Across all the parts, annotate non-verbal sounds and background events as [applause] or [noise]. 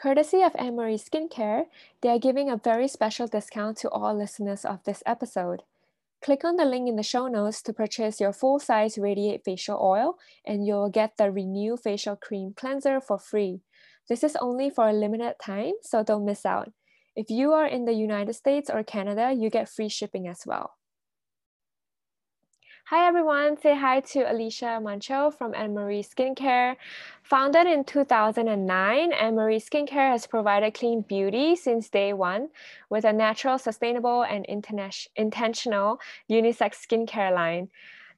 Courtesy of Marie Skincare, they are giving a very special discount to all listeners of this episode. Click on the link in the show notes to purchase your full size Radiate Facial Oil, and you'll get the Renew Facial Cream Cleanser for free. This is only for a limited time, so don't miss out. If you are in the United States or Canada, you get free shipping as well. Hi everyone, say hi to Alicia Mancho from Anne Marie Skincare. Founded in 2009, Anne Marie Skincare has provided clean beauty since day one with a natural, sustainable, and intentional unisex skincare line.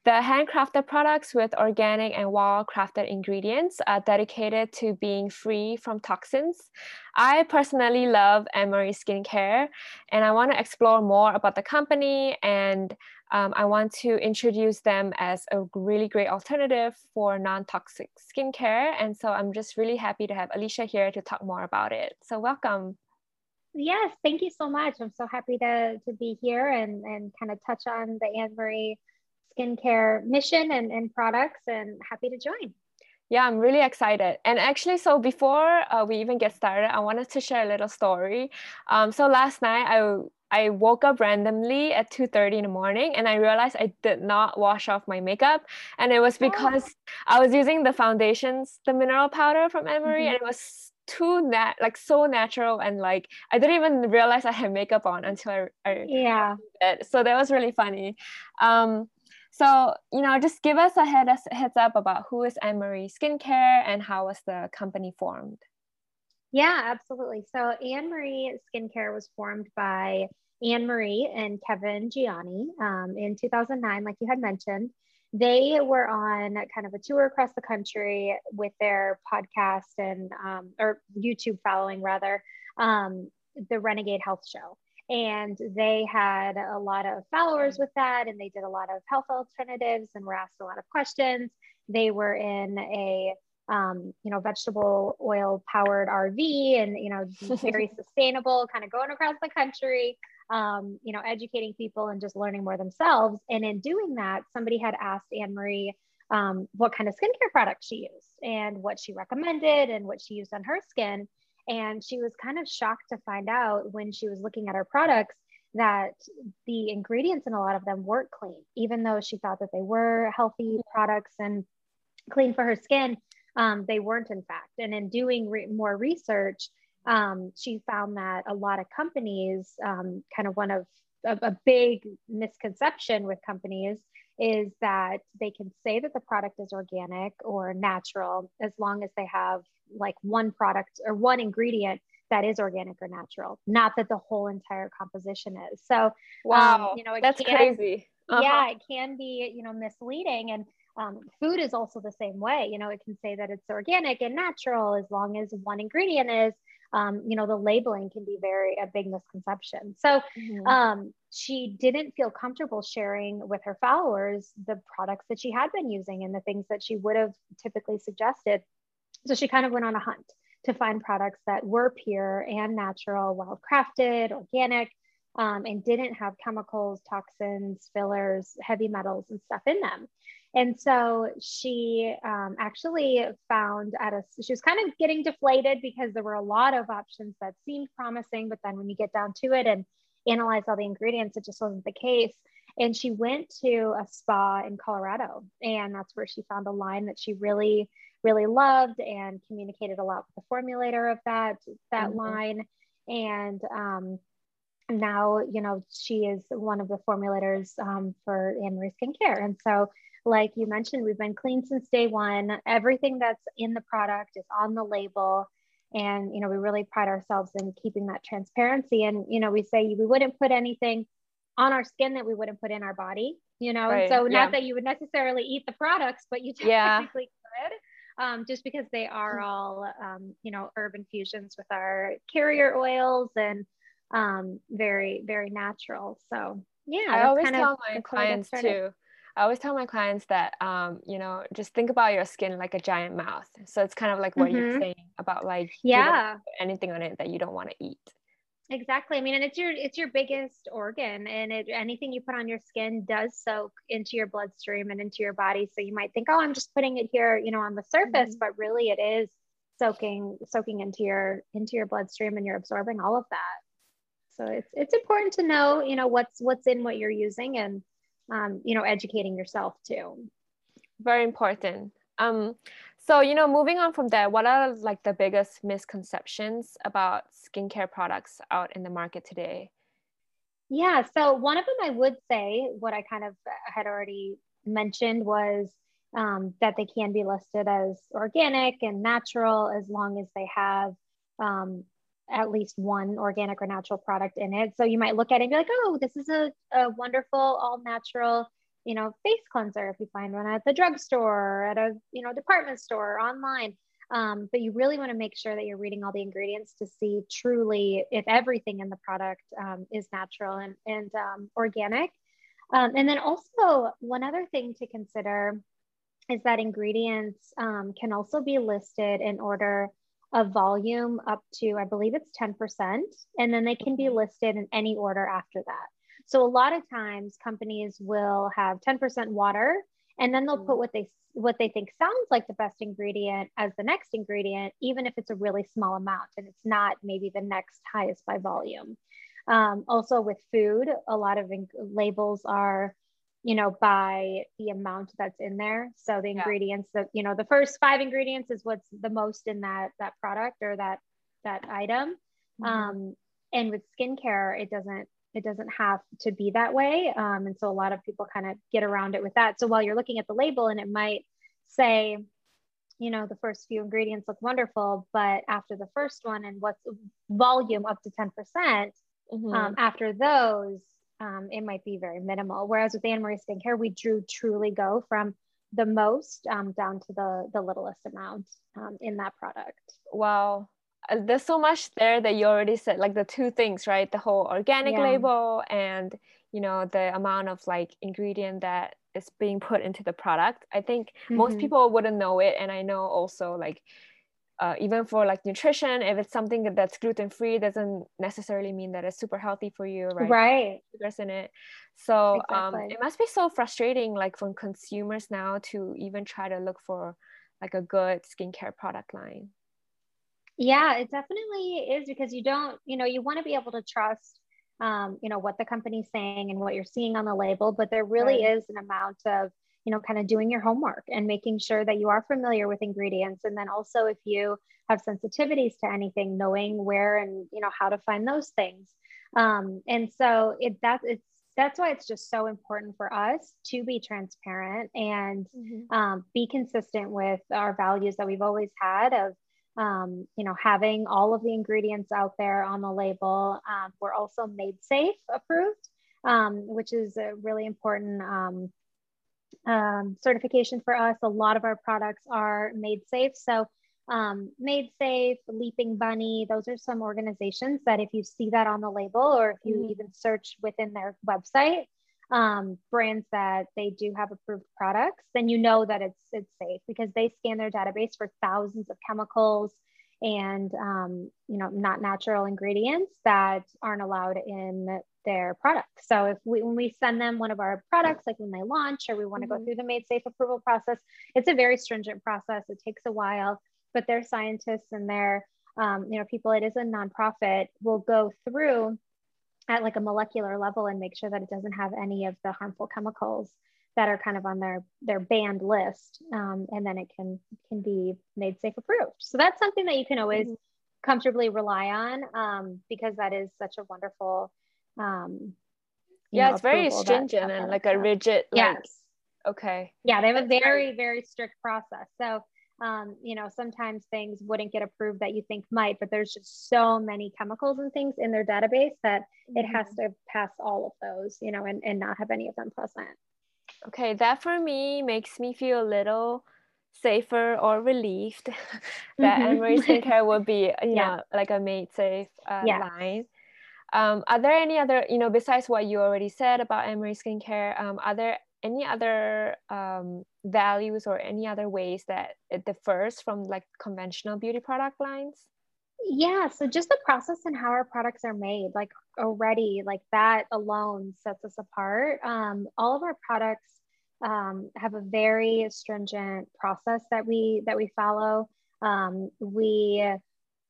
The handcrafted products with organic and wild crafted ingredients are dedicated to being free from toxins. I personally love Marie Skincare, and I want to explore more about the company and um, I want to introduce them as a really great alternative for non-toxic skincare. And so I'm just really happy to have Alicia here to talk more about it. So welcome. Yes, thank you so much. I'm so happy to, to be here and, and kind of touch on the Anne Marie skincare mission and, and products and happy to join. Yeah, I'm really excited. And actually, so before uh, we even get started, I wanted to share a little story. Um, so last night, I I woke up randomly at 2:30 in the morning and I realized I did not wash off my makeup and it was oh. because oh. I was using the foundations the mineral powder from Marie mm-hmm. and it was too nat like so natural and like I didn't even realize I had makeup on until I, I yeah so that was really funny um so you know just give us a head heads up about who is Anne Marie Skincare and how was the company formed yeah, absolutely. So Anne Marie Skincare was formed by Anne Marie and Kevin Gianni um, in 2009, like you had mentioned. They were on kind of a tour across the country with their podcast and um, or YouTube following rather, um, the Renegade Health Show. And they had a lot of followers with that, and they did a lot of health alternatives and were asked a lot of questions. They were in a um, you know, vegetable oil powered RV and, you know, [laughs] very sustainable, kind of going across the country, um, you know, educating people and just learning more themselves. And in doing that, somebody had asked Anne Marie um, what kind of skincare products she used and what she recommended and what she used on her skin. And she was kind of shocked to find out when she was looking at her products that the ingredients in a lot of them weren't clean, even though she thought that they were healthy products and clean for her skin um, they weren't in fact. And in doing re- more research, um, she found that a lot of companies, um, kind of one of a, a big misconception with companies is that they can say that the product is organic or natural as long as they have like one product or one ingredient that is organic or natural, not that the whole entire composition is. So, um, wow, um, you know, that's can, crazy. Uh-huh. Yeah, it can be, you know, misleading. And um, food is also the same way. You know, it can say that it's organic and natural as long as one ingredient is. Um, you know, the labeling can be very a big misconception. So mm-hmm. um, she didn't feel comfortable sharing with her followers the products that she had been using and the things that she would have typically suggested. So she kind of went on a hunt to find products that were pure and natural, well crafted, organic, um, and didn't have chemicals, toxins, fillers, heavy metals, and stuff in them. And so she um, actually found at a, she was kind of getting deflated because there were a lot of options that seemed promising, but then when you get down to it and analyze all the ingredients, it just wasn't the case. And she went to a spa in Colorado, and that's where she found a line that she really, really loved and communicated a lot with the formulator of that that mm-hmm. line. And um, now, you know, she is one of the formulators um, for Anne Marie Skincare, and so like you mentioned, we've been clean since day one. Everything that's in the product is on the label. And, you know, we really pride ourselves in keeping that transparency. And, you know, we say we wouldn't put anything on our skin that we wouldn't put in our body, you know? Right. so, not yeah. that you would necessarily eat the products, but you [laughs] technically yeah. could. um, just because they are all, um, you know, herb infusions with our carrier oils and um, very, very natural. So yeah, I always tell my clients too. I always tell my clients that, um, you know, just think about your skin like a giant mouth. So it's kind of like what mm-hmm. you're saying about like, yeah, anything on it that you don't want to eat. Exactly. I mean, and it's your it's your biggest organ, and it, anything you put on your skin does soak into your bloodstream and into your body. So you might think, oh, I'm just putting it here, you know, on the surface, mm-hmm. but really it is soaking soaking into your into your bloodstream, and you're absorbing all of that. So it's it's important to know, you know, what's what's in what you're using, and um, you know, educating yourself too. Very important. Um, so, you know, moving on from there, what are like the biggest misconceptions about skincare products out in the market today? Yeah, so one of them I would say, what I kind of had already mentioned was um, that they can be listed as organic and natural as long as they have um, at least one organic or natural product in it. So you might look at it and be like, oh, this is a, a wonderful, all natural you know, face cleanser if you find one at the drugstore, at a, you know, department store, online. Um, but you really want to make sure that you're reading all the ingredients to see truly if everything in the product um, is natural and, and um, organic. Um, and then also, one other thing to consider is that ingredients um, can also be listed in order of volume up to, I believe it's 10%, and then they can be listed in any order after that. So a lot of times companies will have 10% water and then they'll put mm. what they what they think sounds like the best ingredient as the next ingredient, even if it's a really small amount and it's not maybe the next highest by volume. Um, also with food, a lot of labels are, you know, by the amount that's in there. So the ingredients that, you know, the first five ingredients is what's the most in that, that product or that, that item. Mm-hmm. Um, and with skincare, it doesn't it doesn't have to be that way. Um, and so a lot of people kind of get around it with that. So while you're looking at the label and it might say, you know, the first few ingredients look wonderful, but after the first one and what's volume up to 10%, mm-hmm. um, after those, um, it might be very minimal. Whereas with Anne Marie Skincare, we drew truly go from the most um, down to the, the littlest amount um, in that product. Wow. Uh, there's so much there that you already said like the two things right the whole organic yeah. label and you know the amount of like ingredient that is being put into the product i think mm-hmm. most people wouldn't know it and i know also like uh, even for like nutrition if it's something that's gluten free doesn't necessarily mean that it's super healthy for you right right sugars in it so um, exactly. um, it must be so frustrating like for consumers now to even try to look for like a good skincare product line yeah, it definitely is because you don't, you know, you want to be able to trust, um, you know, what the company's saying and what you're seeing on the label, but there really right. is an amount of, you know, kind of doing your homework and making sure that you are familiar with ingredients. And then also, if you have sensitivities to anything, knowing where and, you know, how to find those things. Um, and so it that it's that's why it's just so important for us to be transparent and mm-hmm. um, be consistent with our values that we've always had of um, you know, having all of the ingredients out there on the label. Um, we're also made safe approved, um, which is a really important um, certification for us. A lot of our products are made safe. So um, Made Safe, Leaping Bunny, those are some organizations that if you see that on the label or if you mm-hmm. even search within their website, um, brands that they do have approved products, then you know that it's it's safe because they scan their database for thousands of chemicals and um, you know not natural ingredients that aren't allowed in their products. So if we when we send them one of our products, like when they launch or we want to mm-hmm. go through the made safe approval process, it's a very stringent process. It takes a while, but their scientists and their um, you know people, it is a nonprofit, will go through at like a molecular level and make sure that it doesn't have any of the harmful chemicals that are kind of on their their banned list um, and then it can can be made safe approved so that's something that you can always mm-hmm. comfortably rely on um, because that is such a wonderful um, yeah know, it's very stringent and like a rigid like, yes okay yeah they have a very very strict process so um, you know, sometimes things wouldn't get approved that you think might, but there's just so many chemicals and things in their database that mm-hmm. it has mm-hmm. to pass all of those, you know, and, and not have any of them present. Okay, that for me makes me feel a little safer or relieved [laughs] that mm-hmm. Anne-Marie Skincare [laughs] would be, you yeah. know, like a made safe uh, yeah. line. Um, are there any other, you know, besides what you already said about Anne-Marie Skincare, um, are there any other um, values or any other ways that it differs from like conventional beauty product lines? Yeah, so just the process and how our products are made, like already, like that alone sets us apart. Um, all of our products um, have a very stringent process that we that we follow. Um, we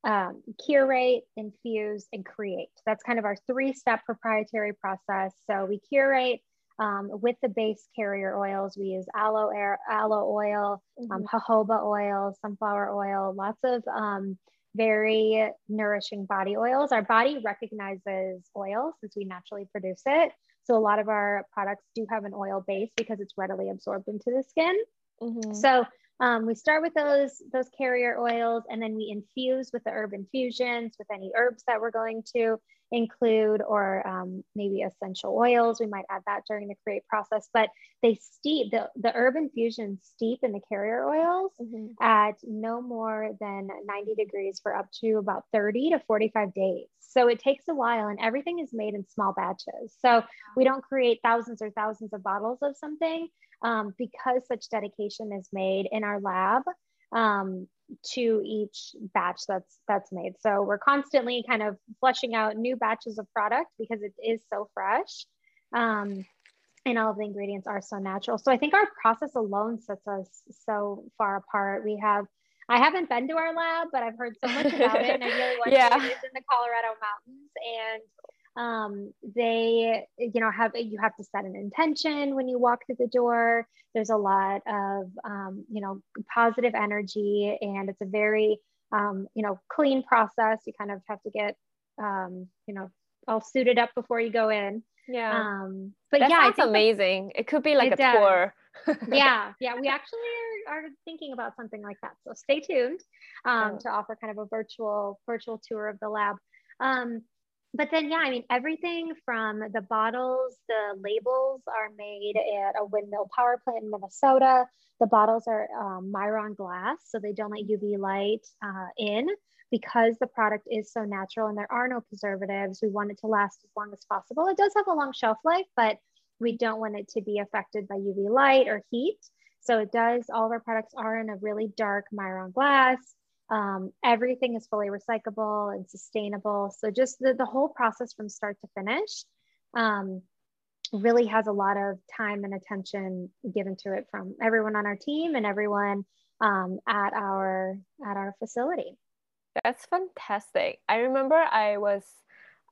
um, curate, infuse, and create. That's kind of our three-step proprietary process. So we curate um, with the base carrier oils. We use aloe air, aloe oil, um, mm-hmm. jojoba oil, sunflower oil, lots of um, very nourishing body oils. Our body recognizes oil since we naturally produce it. So a lot of our products do have an oil base because it's readily absorbed into the skin. Mm-hmm. So um, we start with those those carrier oils, and then we infuse with the herb infusions with any herbs that we're going to include or um, maybe essential oils. We might add that during the create process, but they steep, the, the herb infusions steep in the carrier oils mm-hmm. at no more than 90 degrees for up to about 30 to 45 days. So it takes a while and everything is made in small batches. So we don't create thousands or thousands of bottles of something um, because such dedication is made in our lab. Um, to each batch that's that's made. So we're constantly kind of flushing out new batches of product because it is so fresh. Um, and all of the ingredients are so natural. So I think our process alone sets us so far apart. We have I haven't been to our lab, but I've heard so much about it and I really want [laughs] yeah. to. It's in the Colorado mountains and um, they you know have you have to set an intention when you walk through the door. There's a lot of um, you know positive energy and it's a very um, you know clean process. You kind of have to get um, you know all suited up before you go in. Yeah. Um but that yeah it's amazing. It could be like a does. tour. [laughs] Yeah yeah. We [laughs] actually are, are, thinking about something like that. So stay tuned um, to offer kind of a virtual virtual tour of the lab. Um, but then yeah i mean everything from the bottles the labels are made at a windmill power plant in minnesota. The bottles are um, Miron glass so they don't let uv light uh, in. Because the product is so natural and there are no preservatives we want it to last as long as possible. It does have a long shelf life but we don't want it to be affected by uv light or heat. So it does all of our products are in a really dark Miron glass um, everything is fully recyclable and sustainable. So just the, the whole process from start to finish um, really has a lot of time and attention given to it from everyone on our team and everyone um, at our at our facility. That's fantastic. I remember I was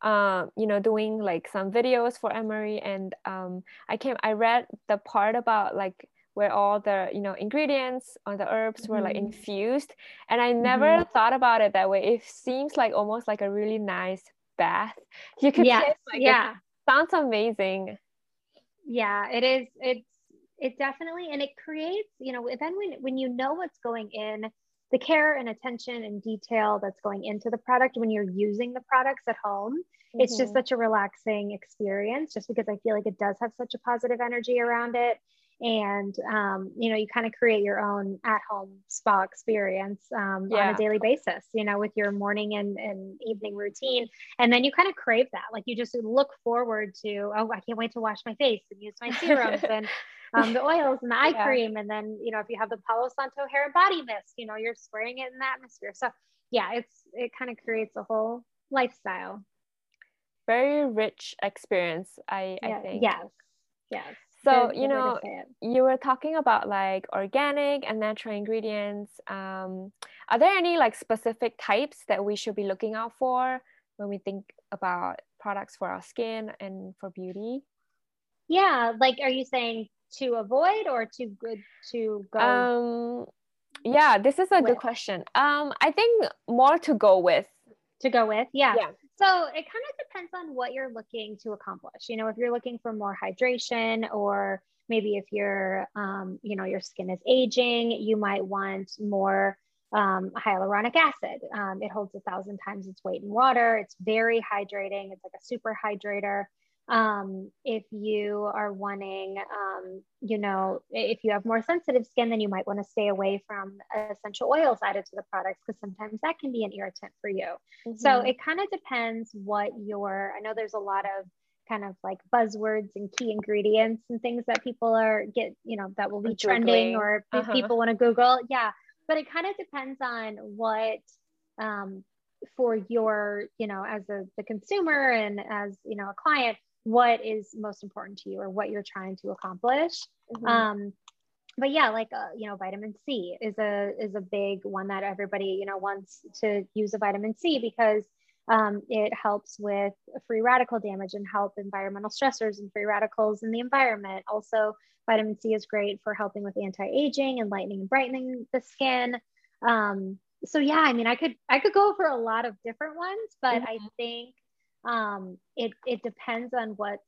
um, you know, doing like some videos for Anne-Marie and um, I came, I read the part about like where all the you know ingredients on the herbs mm-hmm. were like mm-hmm. infused and i never mm-hmm. thought about it that way it seems like almost like a really nice bath you could yes. like yeah sounds amazing yeah it is it's it definitely and it creates you know then when when you know what's going in the care and attention and detail that's going into the product when you're using the products at home mm-hmm. it's just mm-hmm. such a relaxing experience just because i feel like it does have such a positive energy around it and um, you know you kind of create your own at-home spa experience um, yeah. on a daily basis you know with your morning and, and evening routine and then you kind of crave that like you just look forward to oh i can't wait to wash my face and use my serums and [laughs] um, the oils and the eye yeah. cream and then you know if you have the palo santo hair and body mist you know you're spraying it in the atmosphere so yeah it's it kind of creates a whole lifestyle very rich experience i yeah. i think yes yes so you know you were talking about like organic and natural ingredients. Um, are there any like specific types that we should be looking out for when we think about products for our skin and for beauty? Yeah like are you saying to avoid or to good to go um yeah this is a with? good question. Um i think more to go with. To go with? Yeah, yeah. So it kind of depends on what you're looking to accomplish. You know, if you're looking for more hydration, or maybe if you're, um, you know, your skin is aging, you might want more um, hyaluronic acid. Um, it holds a thousand times its weight in water. It's very hydrating. It's like a super hydrator. Um, if you are wanting, um, you know, if you have more sensitive skin, then you might want to stay away from essential oils added to the products because sometimes that can be an irritant for you. Mm-hmm. So it kind of depends what your, I know there's a lot of kind of like buzzwords and key ingredients and things that people are get, you know, that will be trending or uh-huh. people want to Google. Yeah. But it kind of depends on what um, for your, you know, as a the consumer and as you know a client, what is most important to you or what you're trying to accomplish. Mm-hmm. Um, but yeah, like uh, you know, vitamin C is a is a big one that everybody you know wants to use a vitamin C because um, it helps with free radical damage and help environmental stressors and free radicals in the environment. Also, vitamin C is great for helping with anti-aging and lightening and brightening the skin. Um, so yeah, I mean, I could I could go for a lot of different ones, but mm-hmm. I think um, it it depends on what's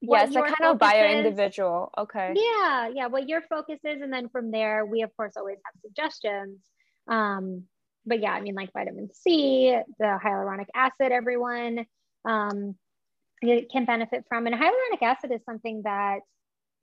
what yes, kind of by your individual. Okay. Yeah, yeah, what your focus is, and then from there, we of course always have suggestions. Um, but yeah, I mean, like vitamin C, the hyaluronic acid, everyone um, can benefit from, and hyaluronic acid is something that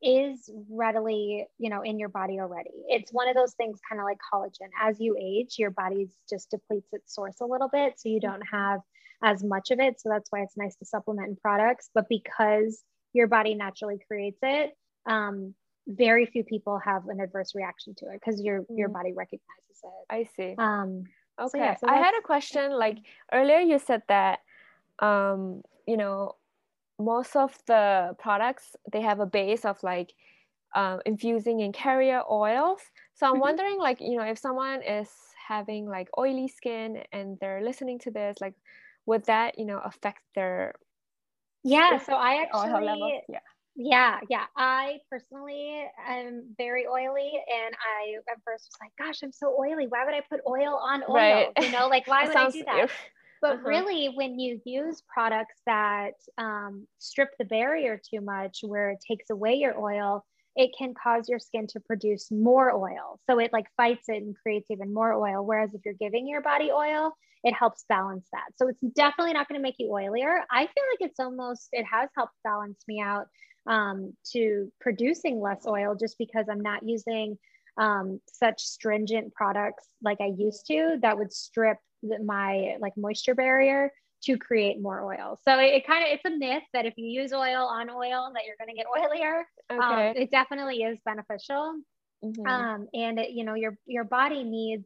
is readily, you know, in your body already. It's one of those things kind of like collagen. As you age, your body just depletes its source a little bit, so you don't have as much of it. So that's why it's nice to supplement in products. But because your body naturally creates it, um, very few people have an adverse reaction to it because your mm. your body recognizes it. I see. Um, okay, so yeah, so I had a question. Like earlier, you said that um, you know most of the products they have a base of like um, infusing in carrier oils. So I'm mm-hmm. wondering, like you know, if someone is having like oily skin and they're listening to this, like would that you know affect their yeah so i actually yeah yeah yeah i personally am very oily and i at first was like gosh i'm so oily why would i put oil on oil right. you know like why [laughs] would i do that but uh-huh. really when you use products that um, strip the barrier too much where it takes away your oil it can cause your skin to produce more oil so it like fights it and creates even more oil whereas if you're giving your body oil it helps balance that. So it's definitely not going to make you oilier. I feel like it's almost, it has helped balance me out um, to producing less oil just because I'm not using um, such stringent products like I used to that would strip my like moisture barrier to create more oil. So it, it kind of it's a myth that if you use oil on oil that you're going to get [laughs] oilier. Um, okay. Um, it definitely is beneficial. Mm-hmm. Um, and it, you know your your body needs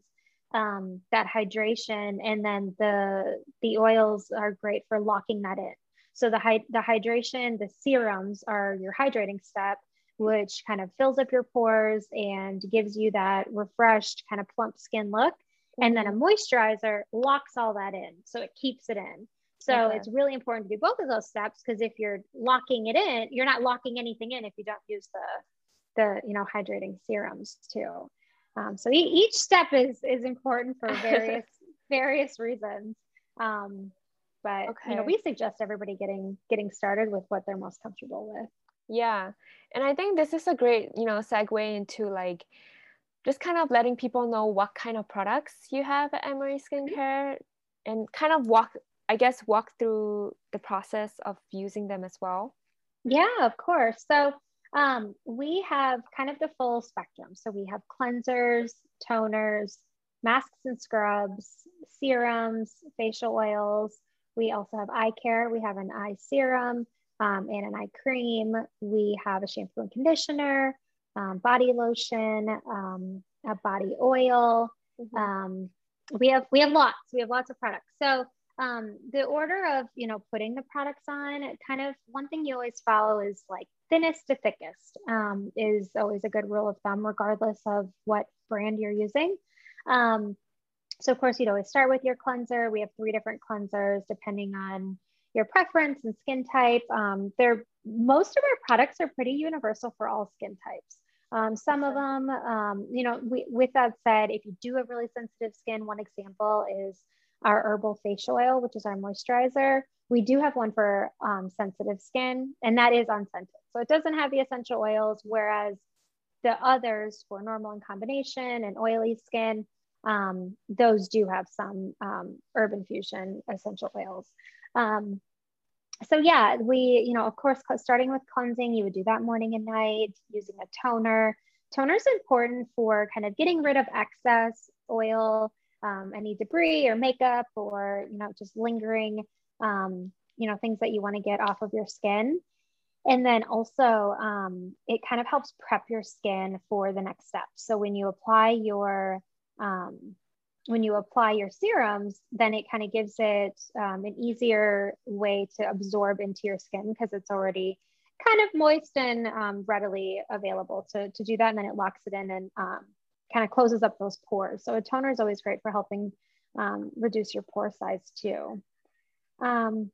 um, that hydration and then the the oils are great for locking that in so the, hy- the hydration the serums are your hydrating step which kind of fills up your pores and gives you that refreshed kind of plump skin look and then a moisturizer locks all that in so it keeps it in so okay. it's really important to do both of those steps because if you're locking it in you're not locking anything in if you don't use the the you know hydrating serums too um, so each step is is important for various [laughs] various reasons. Um, but okay. you know, we suggest everybody getting getting started with what they're most comfortable with. Yeah, and I think this is a great you know segue into like just kind of letting people know what kind of products you have at Anne Marie Skincare, and kind of walk I guess walk through the process of using them as well. Yeah, of course. So um, we have kind of the full spectrum. So we have cleansers, toners, masks and scrubs, serums, facial oils. We also have eye care. We have an eye serum um, and an eye cream. We have a shampoo and conditioner, um, body lotion, um, a body oil. Mm-hmm. Um, we have we have lots. We have lots of products. So um, the order of you know putting the products on kind of one thing you always follow is like thinnest to thickest um, is always a good rule of thumb regardless of what brand you're using um, so of course you'd always start with your cleanser we have three different cleansers depending on your preference and skin type um, they're most of our products are pretty universal for all skin types um, some of them, um, you know, we, with that said, if you do have really sensitive skin, one example is our herbal facial oil, which is our moisturizer. We do have one for um, sensitive skin, and that is unscented. So it doesn't have the essential oils, whereas the others for normal and combination and oily skin, um, those do have some um, herb infusion essential oils. So yeah, we, you know, of course, starting with cleansing, you would do that morning and night using a toner. Toner is important for kind of getting rid of excess oil, um, any debris or makeup, or you know, just lingering, um, you know, things that you want to get off of your skin. And then also, um, it kind of helps prep your skin for the next step. So when you apply your um, when you apply your serums, then it kind of gives it um, an easier way to absorb into your skin because it's already kind of moist and um, readily available to, to do that. And then it locks it in and um, kind of closes up those pores. So a toner is always great for helping um, reduce your pore size too. Um,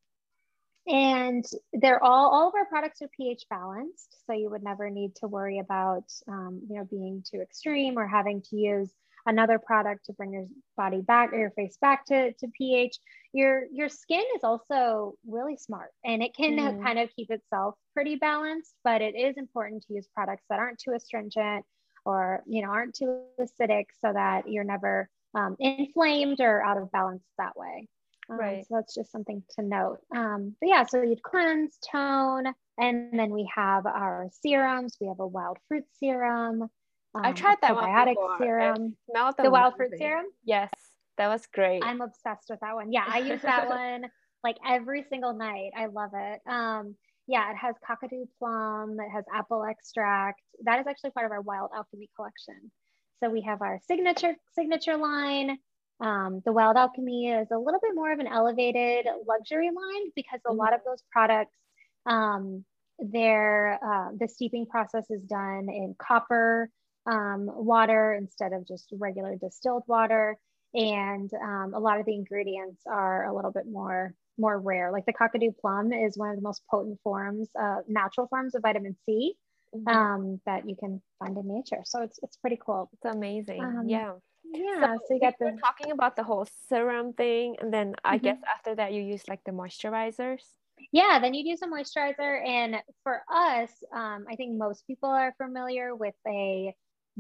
and they're all, all of our products are pH balanced. So you would never need to worry about, um, you know, being too extreme or having to use another product to bring your body back or your face back to, to pH. Your, your skin is also really smart and it can mm. kind of keep itself pretty balanced, but it is important to use products that aren't too astringent or, you know, aren't too acidic so that you're never um, inflamed or out of balance that way. Um, right. So that's just something to note. Um, but yeah, so you'd cleanse, tone, and then we have our serums. We have a wild fruit serum, um, I've tried that probiotic one serum. The wild fruit serum. Yes, that was great. I'm obsessed with that one. Yeah, I use that [laughs] one like every single night. I love it. Um, yeah, it has kakadu plum. It has apple extract. That is actually part of our Wild Alchemy collection. So we have our signature signature line. Um, the Wild Alchemy is a little bit more of an elevated luxury line because a mm-hmm. lot of those products, um, their uh, the steeping process is done in copper um, water instead of just regular distilled water. And um, a lot of the ingredients are a little bit more more rare. Like the kakadu plum is one of the most potent forms, uh, natural forms of vitamin C mm-hmm. um, that you can find in nature. So it's it's pretty cool. It's amazing. Um, yeah. Yeah. So, so you get the talking about the whole serum thing, and then I mm-hmm. guess after that you use like the moisturizers. Yeah, then you'd use a moisturizer, and for us, um, I think most people are familiar with a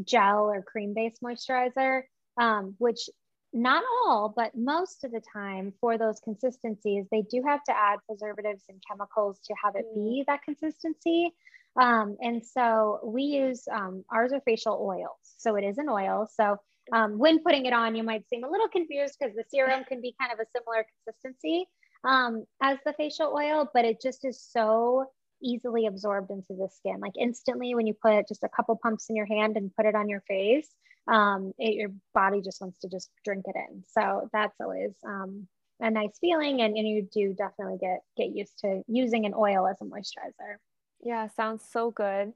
gel or cream based moisturizer, um, which not all, but most of the time for those consistencies, they do have to add preservatives and chemicals to have it be mm. that consistency. Um, and so we use um, ours are facial oils. So it is an oil. So um, when putting it on, you might seem a little confused because the serum can be kind of a similar consistency um, as the facial oil, but it just is so easily absorbed into the skin. Like instantly, when you put just a couple pumps in your hand and put it on your face, um, it, your body just wants to just drink it in. So that's always um, a nice feeling, and, and you do definitely get get used to using an oil as a moisturizer. Yeah, sounds so good.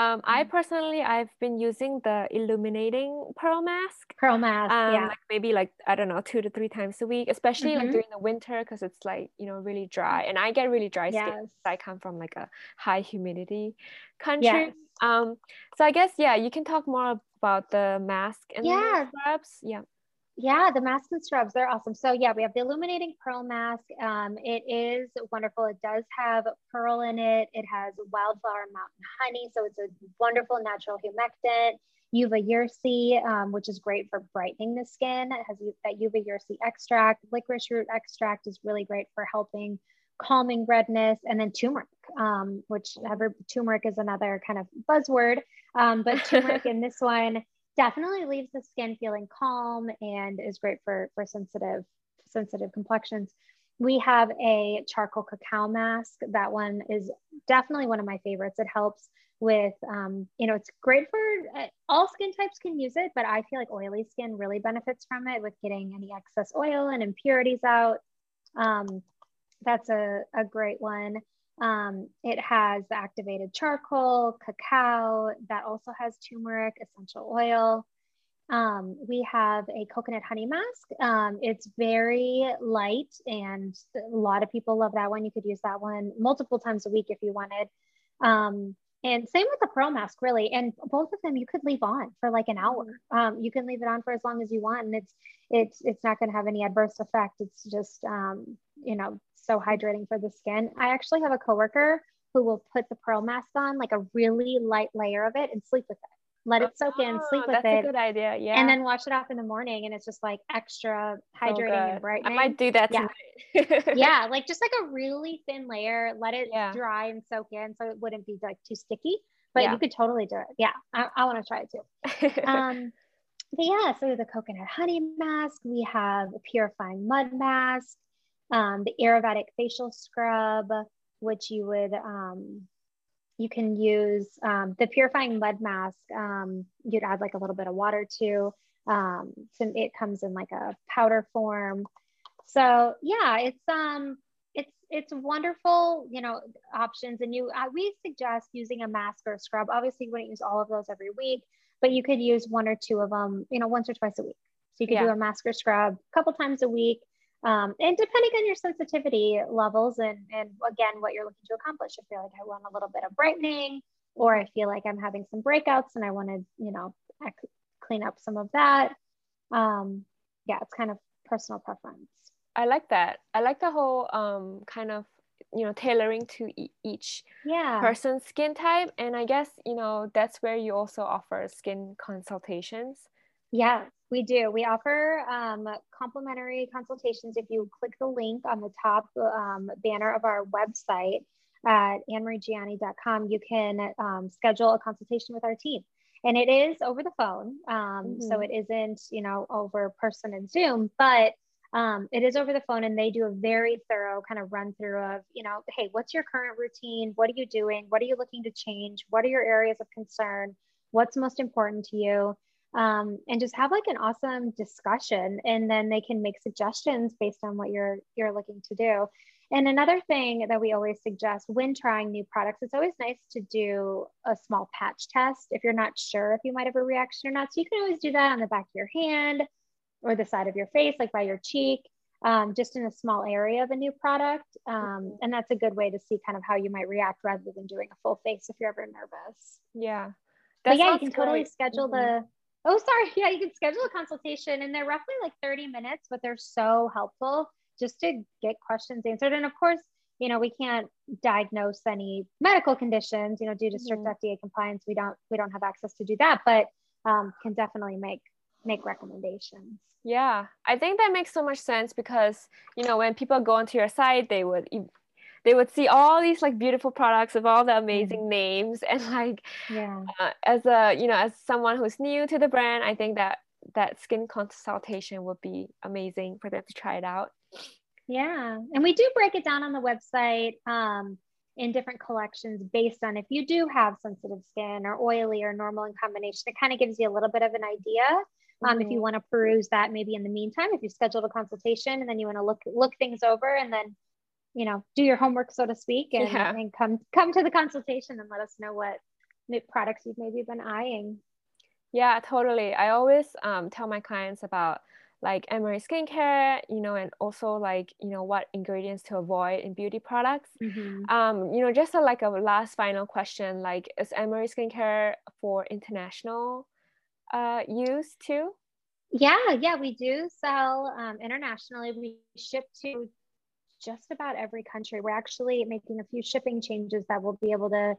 Um, I mm-hmm. personally, I've been using the illuminating pearl mask. Pearl mask, um, yeah. Like maybe like I don't know, two to three times a week, especially mm-hmm. like during the winter because it's like you know really dry, and I get really dry yes. skin. I come from like a high humidity country. Yes. Um, so I guess yeah, you can talk more about the mask and yeah. the scrubs. Yeah. Yeah, the masks and scrubs, they're awesome. So yeah, we have the illuminating pearl mask. Um, it is wonderful. It does have pearl in it. It has wildflower mountain honey. So it's a wonderful natural humectant. Uva ursi, um, which is great for brightening the skin. It has that Uva ursi extract. Licorice root extract is really great for helping calming redness. And then turmeric, um, which ever, turmeric is another kind of buzzword. Um, but turmeric [laughs] in this one definitely leaves the skin feeling calm and is great for, for sensitive, sensitive complexions. We have a charcoal cacao mask. That one is definitely one of my favorites. It helps with, um, you know, it's great for uh, all skin types can use it, but I feel like oily skin really benefits from it with getting any excess oil and impurities out. Um, that's a, a great one. Um, it has the activated charcoal, cacao, that also has turmeric, essential oil. Um, we have a coconut honey mask. Um, it's very light and a lot of people love that one. You could use that one multiple times a week if you wanted. Um, and same with the pearl mask, really. And both of them you could leave on for like an hour. Um, you can leave it on for as long as you want, and it's it's it's not going to have any adverse effect. It's just um, you know so hydrating for the skin. I actually have a coworker who will put the pearl mask on like a really light layer of it and sleep with it. let it soak in, sleep Oh, with that's it, That's a good idea. Yeah. and then wash it off in the morning. And it's just like extra So hydrating and good. brightening. I might do that Yeah. tonight. [laughs] yeah, like just like a really thin layer, let it Yeah. dry and soak in so it wouldn't be like too sticky. But Yeah. you could totally do it. Yeah, I, I want to try it too. [laughs] Um, but yeah, so the coconut honey mask, we have a purifying mud mask, um, the Ayurvedic facial scrub, which you would um, you can use um, the purifying mud mask. Um, you'd add like a little bit of water to. Um, so it comes in like a powder form. So yeah, it's um it's it's wonderful, you know, options. And you uh, we suggest using a mask or a scrub. Obviously, you wouldn't use all of those every week, but you could use one or two of them, you know, once or twice a week. So you could do a mask or scrub a couple times a week. Um, and depending on your sensitivity levels and, and again, what you're looking to accomplish, if you're like, I want a little bit of brightening, or I feel like I'm having some breakouts and I want to, you know, clean up some of that. Um, yeah, it's kind of personal preference. I like that. I like the whole um kind of you know tailoring to e- each Yeah. person's skin type, and I guess you know that's where you also offer skin consultations. Yes, we do. We offer um, complimentary consultations. If you click the link on the top um, banner of our website at annemariegianni.com, you can um, schedule a consultation with our team. And it is over the phone. Um, So Mhm. it isn't, you know, over person and Zoom, but um, it is over the phone and they do a very thorough kind of run through of, you know, hey, what's your current routine? What are you doing? What are you looking to change? What are your areas of concern? What's most important to you? Um, and just have like an awesome discussion and then they can make suggestions based on what you're you're looking to do and another thing that we always suggest when trying new products it's always nice to do a small patch test if you're not sure if you might have a reaction or not so you can always do that on the back of your hand or the side of your face like by your cheek um, just in a small area of a new product um, and that's a good way to see kind of how you might react rather than doing a full face if you're ever nervous Yeah. but yeah, you can totally great. schedule Mhm. the. Oh, sorry. [laughs] Yeah, you can schedule a consultation, and they're roughly like thirty minutes, but they're so helpful just to get questions answered. And of course, you know, we can't diagnose any medical conditions. You know, due to strict Mhm. FDA compliance, we don't we don't have access to do that, but um, can definitely make make recommendations. Yeah, I think that makes so much sense because you know when people go onto your site, they would they would see all these like beautiful products of all the amazing names [laughs] and like Yeah. uh, as a you know as someone who's new to the brand, I think that that skin consultation would be amazing for them to try it out. Yeah, and we do break it down on the website um, in different collections based on if you do have sensitive skin or oily or normal in combination. It kind of gives you a little bit of an idea. Um, If you Mhm. want to peruse that, maybe in the meantime, if you scheduled a consultation and then you want to look look things over and then, you know, do your homework, so to speak, and, Yeah. and come come to the consultation and let us know what new products you've maybe been eyeing. Yeah, totally. I always um, tell my clients about like Anne Marie skincare, you know, and also like, you know, what ingredients to avoid in beauty products. Um, you know, just a, like a last final question, like is Anne Marie skincare for international uh, use too? Yeah, yeah, we do sell um, internationally. We ship to just about every country. We're actually making a few shipping changes that will be able to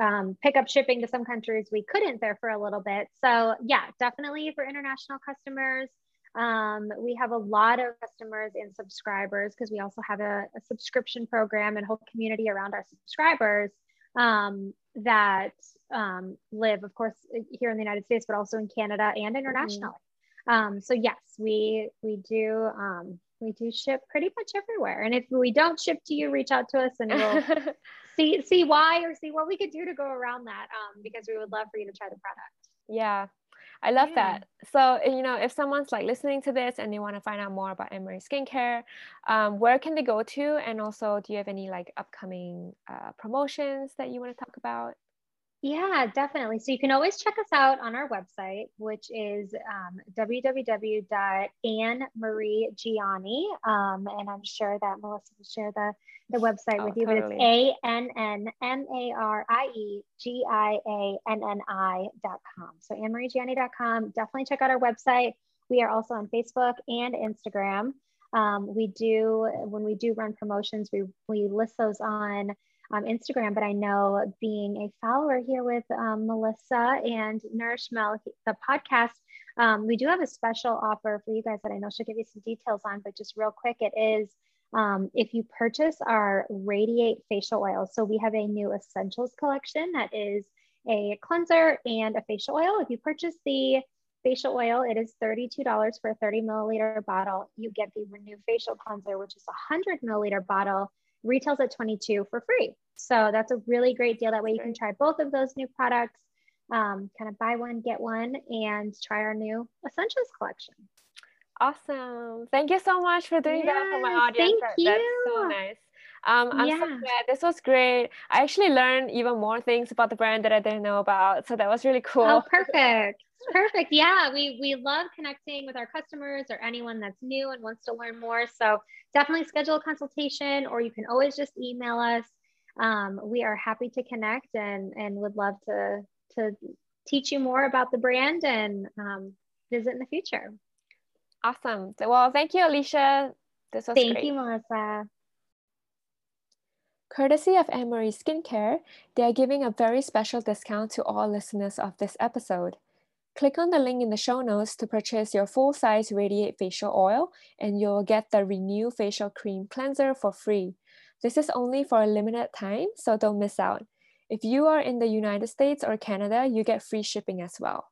um, pick up shipping to some countries we couldn't there for a little bit. So, yeah, definitely for international customers. Um, we have a lot of customers and subscribers because we also have a, a subscription program and whole community around our subscribers um, that um, live, of course, here in the United States, but also in Canada and internationally. Um, so yes, we we do um, we do ship pretty much everywhere. And if we don't ship to you, reach out to us and we'll [laughs] see see why or see what we could do to go around that. Um, because we would love for you to try the product. yeah, I love Yeah. that. So, you know, if someone's like listening to this and they want to find out more about Anne Marie skincare, um, where can they go to? And also, do you have any like upcoming uh, promotions that you want to talk about? Yeah, definitely. So you can always check us out on our website, which is um, www.annemariegianni. Um, and I'm sure that Melissa will share the, the website Oh, with you, but totally. it's A N N M A R I E G I A N N I dot com. So annemariegianni.com. Definitely check out our website. We are also on Facebook and Instagram. Um, we do, when we do run promotions, we, we list those on um, Instagram, but I know being a follower here with um, Melissa and Nourish Mel, the podcast, um, we do have a special offer for you guys that I know she'll give you some details on, but just real quick, it is um, if you purchase our Radiate facial oil. So we have a new essentials collection that is a cleanser and a facial oil. If you purchase the facial oil, it is $32 for a 30 milliliter bottle. You get the Renew facial cleanser, which is a 100 milliliter bottle, retails at 22 for free. So that's a really great deal. That way you can try both of those new products, um, kind of buy one, get one, and try our new essentials collection. Awesome. Thank you so much for doing yes, that for my audience. Thank that, you. That's so nice. Um, I'm yeah. so glad. This was great. I actually learned even more things about the brand that I didn't know about. So that was really cool. Oh, perfect. Perfect. Yeah, we we love connecting with our customers or anyone that's new and wants to learn more. So definitely schedule a consultation, or you can always just email us. Um, we are happy to connect and and would love to to teach you more about the brand and um, visit in the future. Awesome. Well, thank you, Alicia. This was thank great. you, Melissa. Courtesy of Anne Marie Skincare, they are giving a very special discount to all listeners of this episode. Click on the link in the show notes to purchase your full size Radiate Facial Oil, and you'll get the Renew Facial Cream Cleanser for free. This is only for a limited time, so don't miss out. If you are in the United States or Canada, you get free shipping as well.